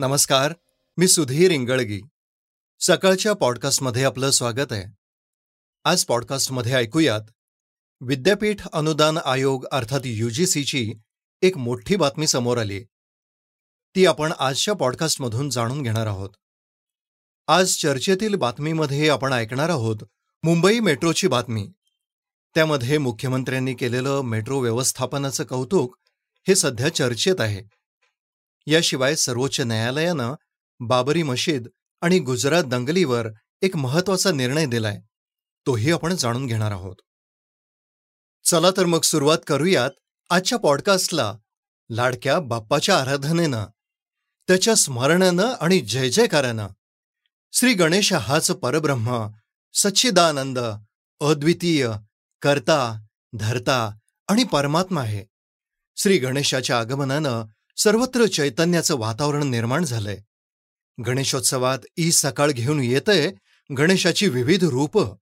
नमस्कार मी सुधीर इंगळगी. सकाळच्या पॉडकास्टमध्ये आपलं स्वागत आहे. आज पॉडकास्टमध्ये ऐकूयात विद्यापीठ अनुदान आयोग अर्थात युजीसीची एक मोठी बातमी समोर आली. ती आपण आजच्या पॉडकास्टमधून जाणून घेणार आहोत. आज चर्चेतील बातमीमध्ये आपण ऐकणार आहोत मुंबई मेट्रोची बातमी. त्यामध्ये मुख्यमंत्र्यांनी केलेलं मेट्रो व्यवस्थापनाचं कौतुक हे सध्या चर्चेत आहे. याशिवाय सर्वोच्च न्यायालयानं बाबरी मशीद आणि गुजरात दंगलीवर एक महत्त्वाचा निर्णय दिलाय. तोही आपण जाणून घेणार आहोत. चला तर मग सुरुवात करूयात आजच्या पॉडकास्टला. लाडक्या बाप्पाच्या आराधनेनं त्याच्या स्मरणानं आणि जय जयकारानं श्री गणेश हाच परब्रह्म सच्चिदानंद अद्वितीय कर्ता धर्ता आणि परमात्मा आहे. श्री गणेशाच्या आगमनानं सर्वत्र चैतन्याचं वातावरण निर्माण झालंय. गणेशोत्सवात ई सकाळ घेऊन येतंय गणेशाची विविध रूप.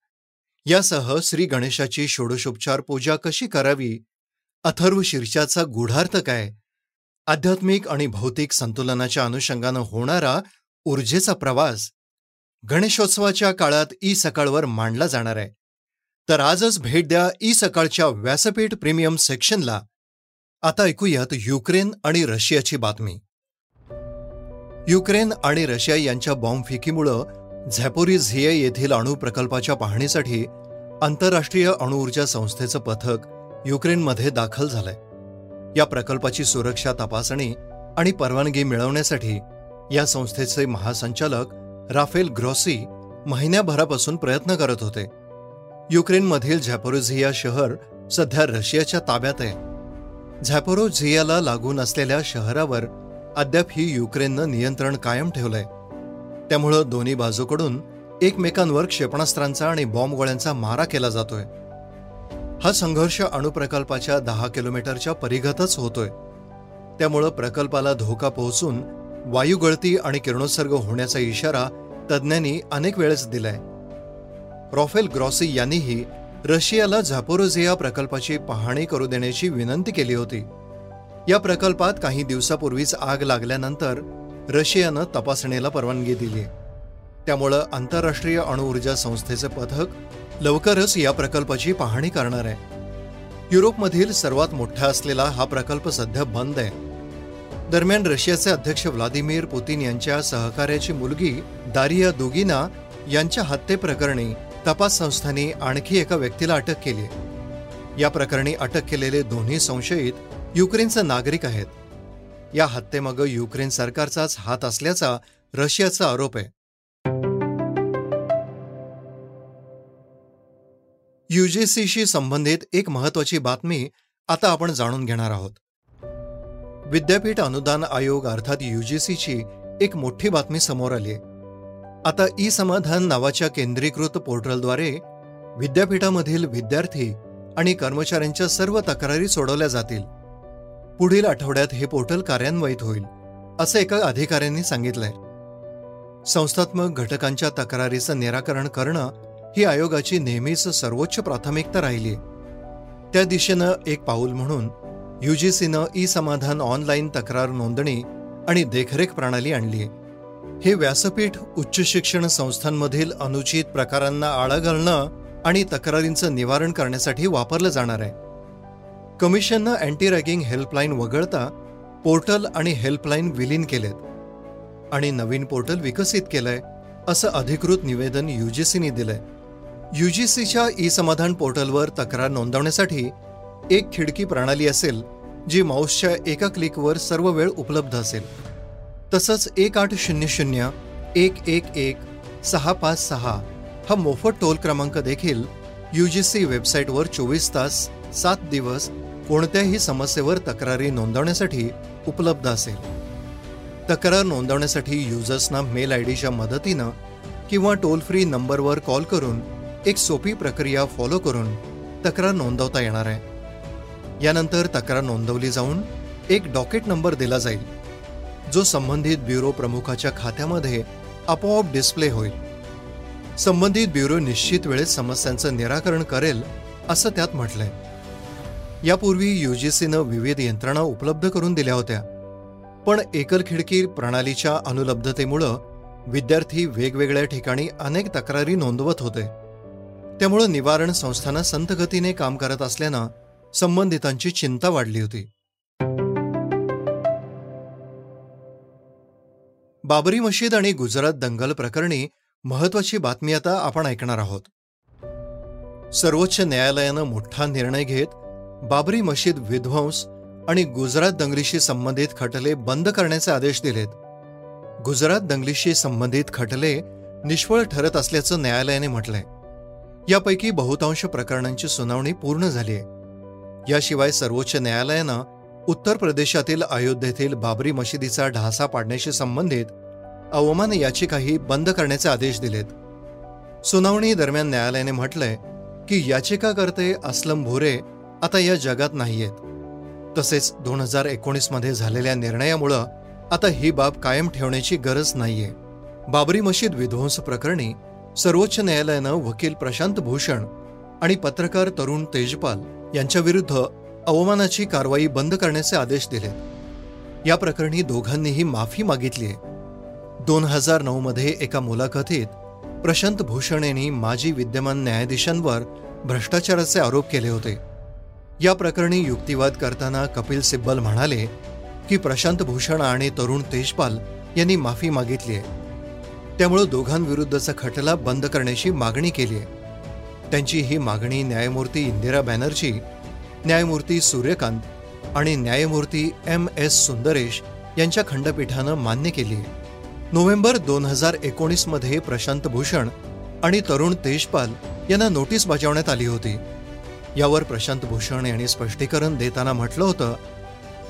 यासह श्री गणेशाची षोडशोपचार पूजा कशी करावी? अथर्व शीर्षाचा गुढार्थ काय? आध्यात्मिक आणि भौतिक संतुलनाच्या अनुषंगानं होणारा ऊर्जेचा प्रवास गणेशोत्सवाच्या काळात ई सकाळवर मांडला जाणार आहे. तर आजच भेट द्या ई सकाळच्या व्यासपीठ प्रीमियम सेक्शनला. आता ऐकूयात युक्रेन आणि रशियाची बातमी. युक्रेन आणि रशिया यांच्या बॉम्बफिकीमुळं झॅपोरिझिया येथील अणु प्रकल्पाच्या पाहणीसाठी आंतरराष्ट्रीय अणुऊर्जा संस्थेचं पथक युक्रेनमध्ये दाखल झालंय. या प्रकल्पाची सुरक्षा तपासणी आणि परवानगी मिळवण्यासाठी या संस्थेचे महासंचालक राफेल ग्रॉसी महिन्याभरापासून प्रयत्न करत होते. युक्रेनमधील झॅपोरिझिया शहर सध्या रशियाच्या ताब्यात आहे. झॅपोरोझियाला लागून असलेल्या शहरावर अद्याप ही युक्रेननं नियंत्रण कायम ठेवलंय. त्यामुळं दोन्ही बाजूकडून एकमेकांवर क्षेपणास्त्रांचा आणि बॉम्बगोळ्यांचा मारा केला जातोय. हा संघर्ष अणुप्रकल्पाच्या दहा किलोमीटरच्या परिघातच होतोय. त्यामुळं प्रकल्पाला धोका पोहोचून वायुगळती आणि किरणोत्सर्ग होण्याचा इशारा तज्ज्ञांनी अनेक वेळेस दिलाय. रॉफेल ग्रॉसी यांनीही रशियाला झापोरोझिया प्रकल्पाची पाहणी करू देण्याची विनंती केली होती. या प्रकल्पात काही दिवसापूर्वीच आग लागल्यानंतर रशियानं तपासणीला परवानगी दिली. त्यामुळं आंतरराष्ट्रीय अणुऊर्जा संस्थेचं पथक लवकरच या प्रकल्पाची पाहणी करणार आहे. युरोपमधील सर्वात मोठा असलेला हा प्रकल्प सध्या बंद आहे. दरम्यान रशियाचे अध्यक्ष व्लादिमीर पुतीन यांच्या सहकार्याची मुलगी दारिया दुगिना यांच्या हत्येप्रकरणी तपास संस्थांनी आणखी एका व्यक्तीला अटक केली या प्रकरणी अटक केलेले दोन्ही संशयित युक्रेनचे नागरिक आहेत. या हत्येमागं युक्रेन सरकारचाच हात असल्याचा रशियाचा आरोप आहे. युजीसीशी संबंधित एक महत्वाची बातमी आता आपण जाणून घेणार आहोत. विद्यापीठ अनुदान आयोग अर्थात युजीसीची एक मोठी बातमी समोर आली आता ई समाधान नावाच्या केंद्रीकृत पोर्टलद्वारे विद्यापीठामधील विद्यार्थी आणि कर्मचाऱ्यांच्या सर्व तक्रारी सोडवल्या जातील. पुढील आठवड्यात हे पोर्टल कार्यान्वित होईल असं एका अधिकाऱ्यांनी सांगितलंय. संस्थात्मक घटकांच्या तक्रारीचं निराकरण करणं ही आयोगाची नेहमीच सर्वोच्च प्राथमिकता राहिली त्या दिशेनं एक पाऊल म्हणून युजीसीनं ई समाधान ऑनलाईन तक्रार नोंदणी आणि देखरेख प्रणाली आणली हे व्यासपीठ उच्च शिक्षण संस्थांमधील अनुचित प्रकारांना आळा घालणं आणि तक्रारींचं निवारण करण्यासाठी वापरलं जाणार आहे. कमिशननं अँटी रॅगिंग हेल्पलाईन वगळता पोर्टल आणि हेल्पलाईन विलीन केलेत आणि नवीन पोर्टल विकसित केलंय असं अधिकृत निवेदन युजीसीने दिलंय. युजीसीच्या ई समाधान पोर्टलवर तक्रार नोंदवण्यासाठी एक खिडकी प्रणाली असेल जी माऊसच्या एका क्लिकवर सर्व वेळ उपलब्ध असेल. तसंच एक आठ शून्य शून्य एक एक एक सहा पाच सहा हा मोफत टोल क्रमांक देखील यू जी सी वेबसाईटवर चोवीस तास सात दिवस कोणत्याही समस्येवर तक्रारी नोंदवण्यासाठी उपलब्ध असेल. तक्रार नोंदवण्यासाठी युजर्सना मेल आय डीच्या मदतीनं किंवा टोल फ्री नंबरवर कॉल करून एक सोपी प्रक्रिया फॉलो करून तक्रार नोंदवता येणार आहे. यानंतर तक्रार नोंदवली जाऊन एक डॉकेट नंबर दिला जाईल. जो संबंधित ब्युरो प्रमुखाच्या खात्यामध्ये आपोआप डिस्प्ले होईल. संबंधित ब्युरो निश्चित वेळेत समस्यांचं निराकरण करेल असं त्यात म्हटलंय. यापूर्वी युजीसीनं विविध यंत्रणा उपलब्ध करून दिल्या होत्या. पण एकल खिडकी प्रणालीच्या अनुलब्धतेमुळं विद्यार्थी वेगवेगळ्या ठिकाणी अनेक तक्रारी नोंदवत होते. त्यामुळं निवारण संस्थांना संथगतीने काम करत असल्यानं संबंधितांची चिंता वाढली होती. बाबरी मशीद आणि गुजरात दंगल प्रकरणी महत्वाची बातमी आता आपण ऐकणार आहोत. सर्वोच्च न्यायालयानं मोठा निर्णय घेत बाबरी मशीद विध्वंस आणि गुजरात दंगलीशी संबंधित खटले बंद करण्याचे आदेश दिलेत. गुजरात दंगलीशी संबंधित खटले निष्फळ ठरत असल्याचं न्यायालयाने म्हटलंय. यापैकी बहुतांश प्रकरणांची सुनावणी पूर्ण झाली आहे याशिवाय सर्वोच्च न्यायालयानं उत्तर प्रदेशातील अयोध्येतील बाबरी मशिदीचा ढासा पाडण्याशी संबंधित अवमान याचिकाही बंद करण्याचे आदेश दिलेत. सुनावणी दरम्यान न्यायालयाने म्हटलंय की याचिकाकर्ते असलम भोरे आता या जगात नाहीयेत. तसेच दोन हजार एकोणीसमध्ये झालेल्या निर्णयामुळं आता ही बाब कायम ठेवण्याची गरज नाहीये. बाबरी मशीद विध्वंस प्रकरणी सर्वोच्च न्यायालयानं वकील प्रशांत भूषण आणि पत्रकार तरुण तेजपाल यांच्याविरुद्ध अवमानाची कारवाई बंद करण्याचे आदेश दिले. या प्रकरणी दोघांनीही माफी मागितली आहे. दोन हजार नऊमध्ये एका मुलाखतीत प्रशांत भूषण यांनी माजी विद्यमान न्यायाधीशांवर भ्रष्टाचाराचे आरोप केले होते. या प्रकरणी युक्तिवाद करताना कपिल सिब्बल म्हणाले की प्रशांत भूषण आणि तरुण तेजपाल यांनी माफी मागितली आहे. त्यामुळे दोघांविरुद्धचा खटला बंद करण्याची मागणी केली आहे. त्यांची ही मागणी न्यायमूर्ती इंदिरा बॅनर्जी न्यायमूर्ती सूर्यकांत आणि न्यायमूर्ती एम एस सुंदरेश यांच्या खंडपीठानं मान्य केली. नोव्हेंबर दोन हजार एकोणीसमध्ये प्रशांत भूषण आणि तरुण तेजपाल यांना नोटीस बजावण्यात आली होती. यावर प्रशांत भूषण यांनी स्पष्टीकरण देताना म्हटलं होतं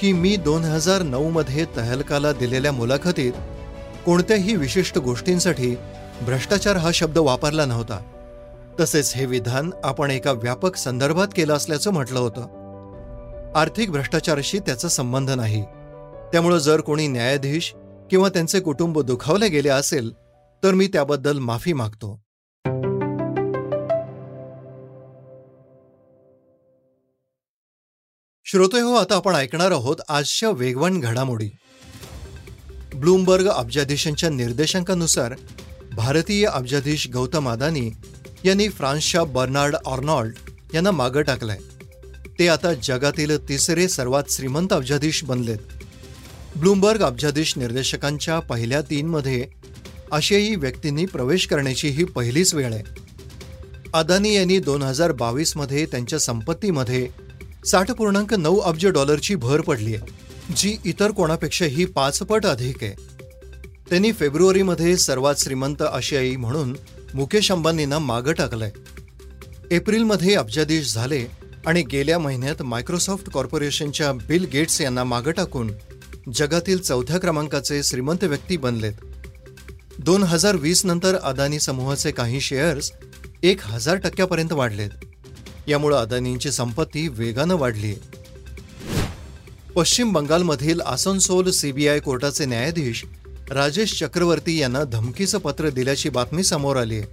की मी दोन हजार नऊमध्ये तहलकाला दिलेल्या मुलाखतीत कोणत्याही विशिष्ट गोष्टींसाठी भ्रष्टाचार हा शब्द वापरला नव्हता. तसेच हे विधान आपण एका व्यापक संदर्भात केलं असल्याचं म्हटलं होतं. आर्थिक भ्रष्टाचाराशी त्याचा संबंध नाही. त्यामुळं जर कोणी न्यायाधीश किंवा त्यांचे कुटुंब दुखावले गेले असेल तर मी त्याबद्दल माफी मागतो. श्रोते हो आता आपण ऐकणार आहोत आजच्या वेगवान घडामोडी. ब्लूमबर्ग अब्जाधीशांच्या निर्देशांकानुसार भारतीय अब्जाधीश गौतम अदानी यांनी फ्रान्सच्या बर्नार्ड ऑर्नॉल्ड यांना मागं टाकलंय. ते आता जगातील तिसरे सर्वात श्रीमंत अब्जाधीश बनलेत. ब्लूमबर्ग अब्जाधीश निर्देशकांच्या पहिल्या तीनमध्ये आशियाई व्यक्तींनी प्रवेश करण्याची ही पहिलीच वेळ आहे. अदानी यांनी दोन हजार बावीसमध्ये त्यांच्या संपत्तीमध्ये साठ पूर्णांक नऊ अब्ज डॉलरची भर पडली आहे जी इतर कोणापेक्षाही पाचपट अधिक आहे. त्यांनी फेब्रुवारीमध्ये सर्वात श्रीमंत आशियाई म्हणून मुकेश अंबानींना मागं टाकलंय. एप्रिलमध्ये अब्जाधीश झाले आणि गेल्या महिन्यात मायक्रोसॉफ्ट कॉर्पोरेशनच्या बिल गेट्स यांना मागं टाकून जगातील चौथ्या क्रमांकाचे श्रीमंत व्यक्ती बनलेत. दोन हजार वीस नंतर अदानी समूहाचे काही शेअर्स एक हजार टक्क्यापर्यंत वाढलेत. यामुळे अदानींची संपत्ती वेगानं वाढली पश्चिम बंगालमधील आसनसोल सीबीआय कोर्टाचे न्यायाधीश राजेश चक्रवर्ती यांना धमकीचं पत्र दिल्याची बातमी समोर आली आहे.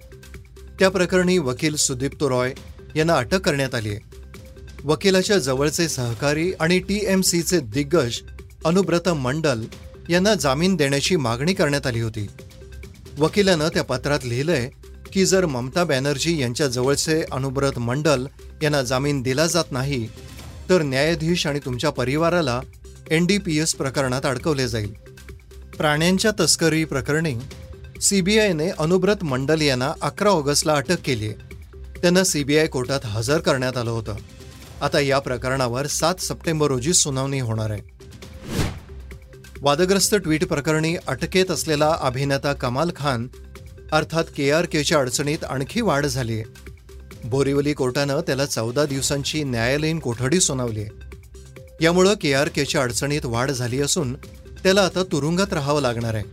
त्या प्रकरणी वकील सुदीप्तो रॉय यांना अटक करण्यात आली आहे. वकिलाच्या जवळचे सहकारी आणि टी एम सीचे दिग्गज अनुब्रत मंडल यांना जामीन देण्याची मागणी करण्यात आली होती. वकिलानं त्या पत्रात लिहिलंय की जर ममता बॅनर्जी यांच्या जवळचे अनुब्रत मंडल यांना जामीन दिला जात नाही तर न्यायाधीश आणि तुमच्या परिवाराला एन डी पी एस प्रकरणात अडकवले जाईल. प्राण्यांच्या तस्करी प्रकरणी सीबीआयने अनुब्रत मंडल यांना अकरा ऑगस्टला अटक केली आहे. त्यांना सीबीआय कोर्टात हजर करण्यात आलं होतं. आता या प्रकरणावर सात सप्टेंबर रोजी सुनावणी होणार आहे. वादग्रस्त ट्विट प्रकरणी अटकेत असलेला अभिनेता कमाल खान अर्थात के आर केच्या अडचणीत आणखी वाढ झाली आहे. बोरिवली कोर्टानं त्याला चौदा दिवसांची न्यायालयीन कोठडी सुनावली आहे. यामुळं के आर केच्या अडचणीत वाढ झाली असून त्याला आता तुरुंगात राहावं लागणार आहे.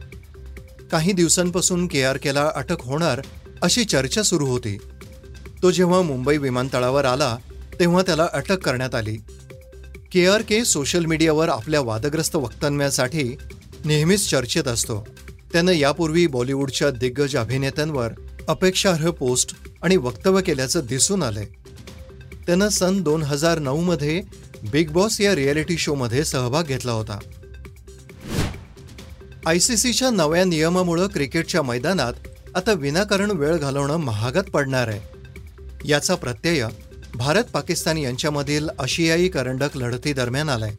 काही दिवसांपासून के आर केला अटक होणार अशी चर्चा सुरू होती. तो जेव्हा मुंबई विमानतळावर आला तेव्हा त्याला अटक करण्यात आली. के आर के सोशल मीडियावर आपल्या वादग्रस्त वक्तव्यासाठी नेहमीच चर्चेत असतो. त्यानं यापूर्वी बॉलिवूडच्या दिग्गज अभिनेत्यांवर अपेक्षार्ह पोस्ट आणि वक्तव्य केल्याचं दिसून आलंय. त्यानं सन दोन हजार नऊमध्ये बिग बॉस या रियालिटी शोमध्ये सहभाग घेतला होता. आय सी सीच्या नव्या नियमामुळं क्रिकेटच्या मैदानात आता विनाकारण वेळ घालवणं महागात पडणार आहे. याचा प्रत्यय भारत पाकिस्तान यांच्यामधील आशियाई करंडक लढतीदरम्यान आलाय.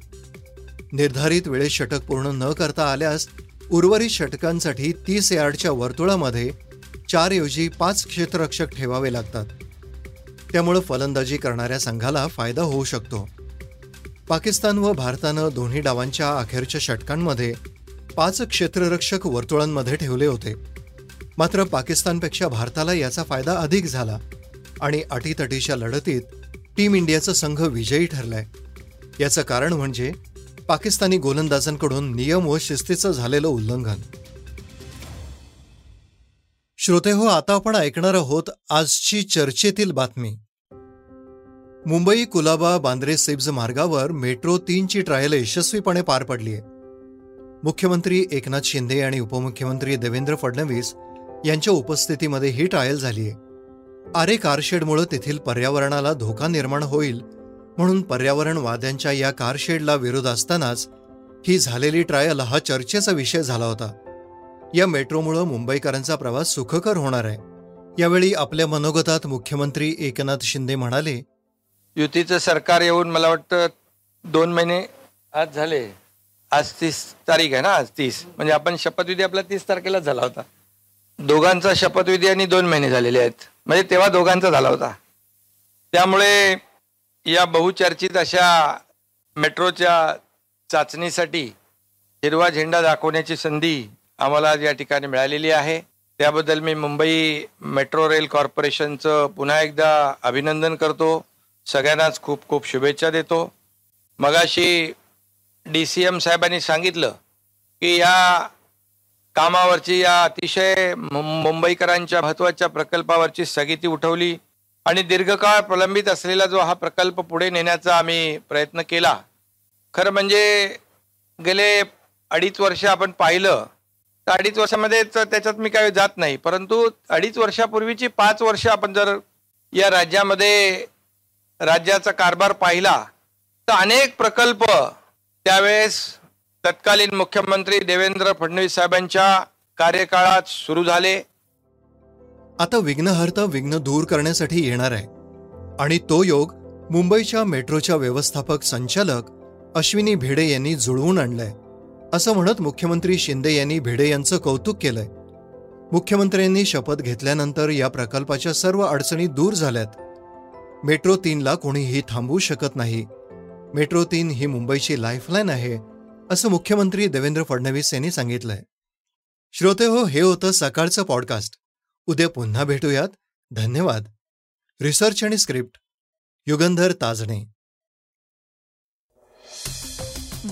निर्धारित वेळेत षटक पूर्ण न करता आल्यास उर्वरित षटकांसाठी तीस यार्डच्या वर्तुळामध्ये चार ऐवजी पाच क्षेत्ररक्षक ठेवावे लागतात. त्यामुळं फलंदाजी करणाऱ्या संघाला फायदा होऊ शकतो. पाकिस्तान व भारतानं दोन्ही डावांच्या अखेरच्या षटकांमध्ये पाच क्षेत्ररक्षक वर्तुळांमध्ये ठेवले होते. मात्र पाकिस्तानपेक्षा भारताला याचा फायदा अधिक झाला आणि अटीतटीच्या लढतीत टीम इंडियाचा संघ विजयी ठरलाय. याचं कारण म्हणजे पाकिस्तानी गोलंदाजांकडून नियम व शिस्तीचं झालेलं उल्लंघन. श्रोते हो आता आपण ऐकणार आहोत आजची चर्चेतील बातमी. मुंबई कुलाबा बांद्रे सिब्ज मार्गावर मेट्रो तीनची ट्रायल यशस्वीपणे पार पडली आहे मुख्यमंत्री एकनाथ शिंदे आणि उपमुख्यमंत्री देवेंद्र फडणवीस यांच्या उपस्थितीमध्ये ही ट्रायल झाली आहे आरे कारशेडमुळे तेथील पर्यावरणाला धोका निर्माण होईल म्हणून पर्यावरणवाद्यांच्या या कारशेडला विरोध असतानाच ही झालेली ट्रायल हा चर्चेचा विषय झाला होता. या मेट्रोमुळं मुंबईकरांचा प्रवास सुखकर होणार आहे. यावेळी आपल्या मनोगतात मुख्यमंत्री एकनाथ शिंदे म्हणाले युतीचं सरकार येऊन मला वाटतं दोन महिने आज झाले. आज तीस तारीख आहे ना आज तीस. म्हणजे आपण शपथविधी आपला तीस तारखेलाच झाला होता. दोघांचा शपथविधी आणि दोन महिने झालेले आहेत. म्हणजे तेव्हा दोघांचा झाला होता. त्यामुळे या बहुचर्चित अशा मेट्रोच्या चाचणीसाठी हिरवा झेंडा दाखवण्याची संधी आम्हाला आज या ठिकाणी मिळालेली आहे. त्याबद्दल मी मुंबई मेट्रो रेल कॉर्पोरेशनचं पुन्हा एकदा अभिनंदन करतो. सगळ्यांनाच खूप खूप शुभेच्छा देतो. मगाशी डी सी एम साहेबांनी सांगितलं की या कामावरची या अतिशय मुंबईकरांच्या महत्त्वाच्या प्रकल्पावरची स्थगिती उठवली आणि दीर्घकाळ प्रलंबित असलेला जो हा प्रकल्प पुढे नेण्याचा आम्ही प्रयत्न केला. खरं म्हणजे गेले अडीच वर्ष आपण पाहिलं तर अडीच वर्षामध्ये त्याच्यात मी काही जात नाही परंतु अडीच वर्षापूर्वीची पाच वर्ष आपण जर या राज्यामध्ये राज्याचा कारभार पाहिला तर अनेक प्रकल्प त्यावेळेस तत्कालीन मुख्यमंत्री देवेंद्र फडणवीस साहेबांच्या कार्यकाळात सुरू झाले. आता विघ्नहर्ता विघ्न दूर करण्यासाठी येणार आहे. आणि तो योग मुंबईच्या मेट्रोच्या व्यवस्थापक संचालक अश्विनी भिडे यांनी जुळवून आणलंय. असं म्हणत मुख्यमंत्री शिंदे यांनी भिडे यांचं कौतुक केलंय. मुख्यमंत्र्यांनी शपथ घेतल्यानंतर या प्रकल्पाच्या सर्व अडचणी दूर झाल्यात. मेट्रो तीनला कोणीही थांबवू शकत नाही. मेट्रो तीन ही मुंबईची लाईफलाईन आहे असं मुख्यमंत्री देवेंद्र फडणवीस यांनी सांगितलंय. श्रोते हो हे होतं सकाळचं पॉडकास्ट उद्या पुन्हा भेटूयात. धन्यवाद. रिसर्च आणि स्क्रिप्ट युगंधर ताजणे.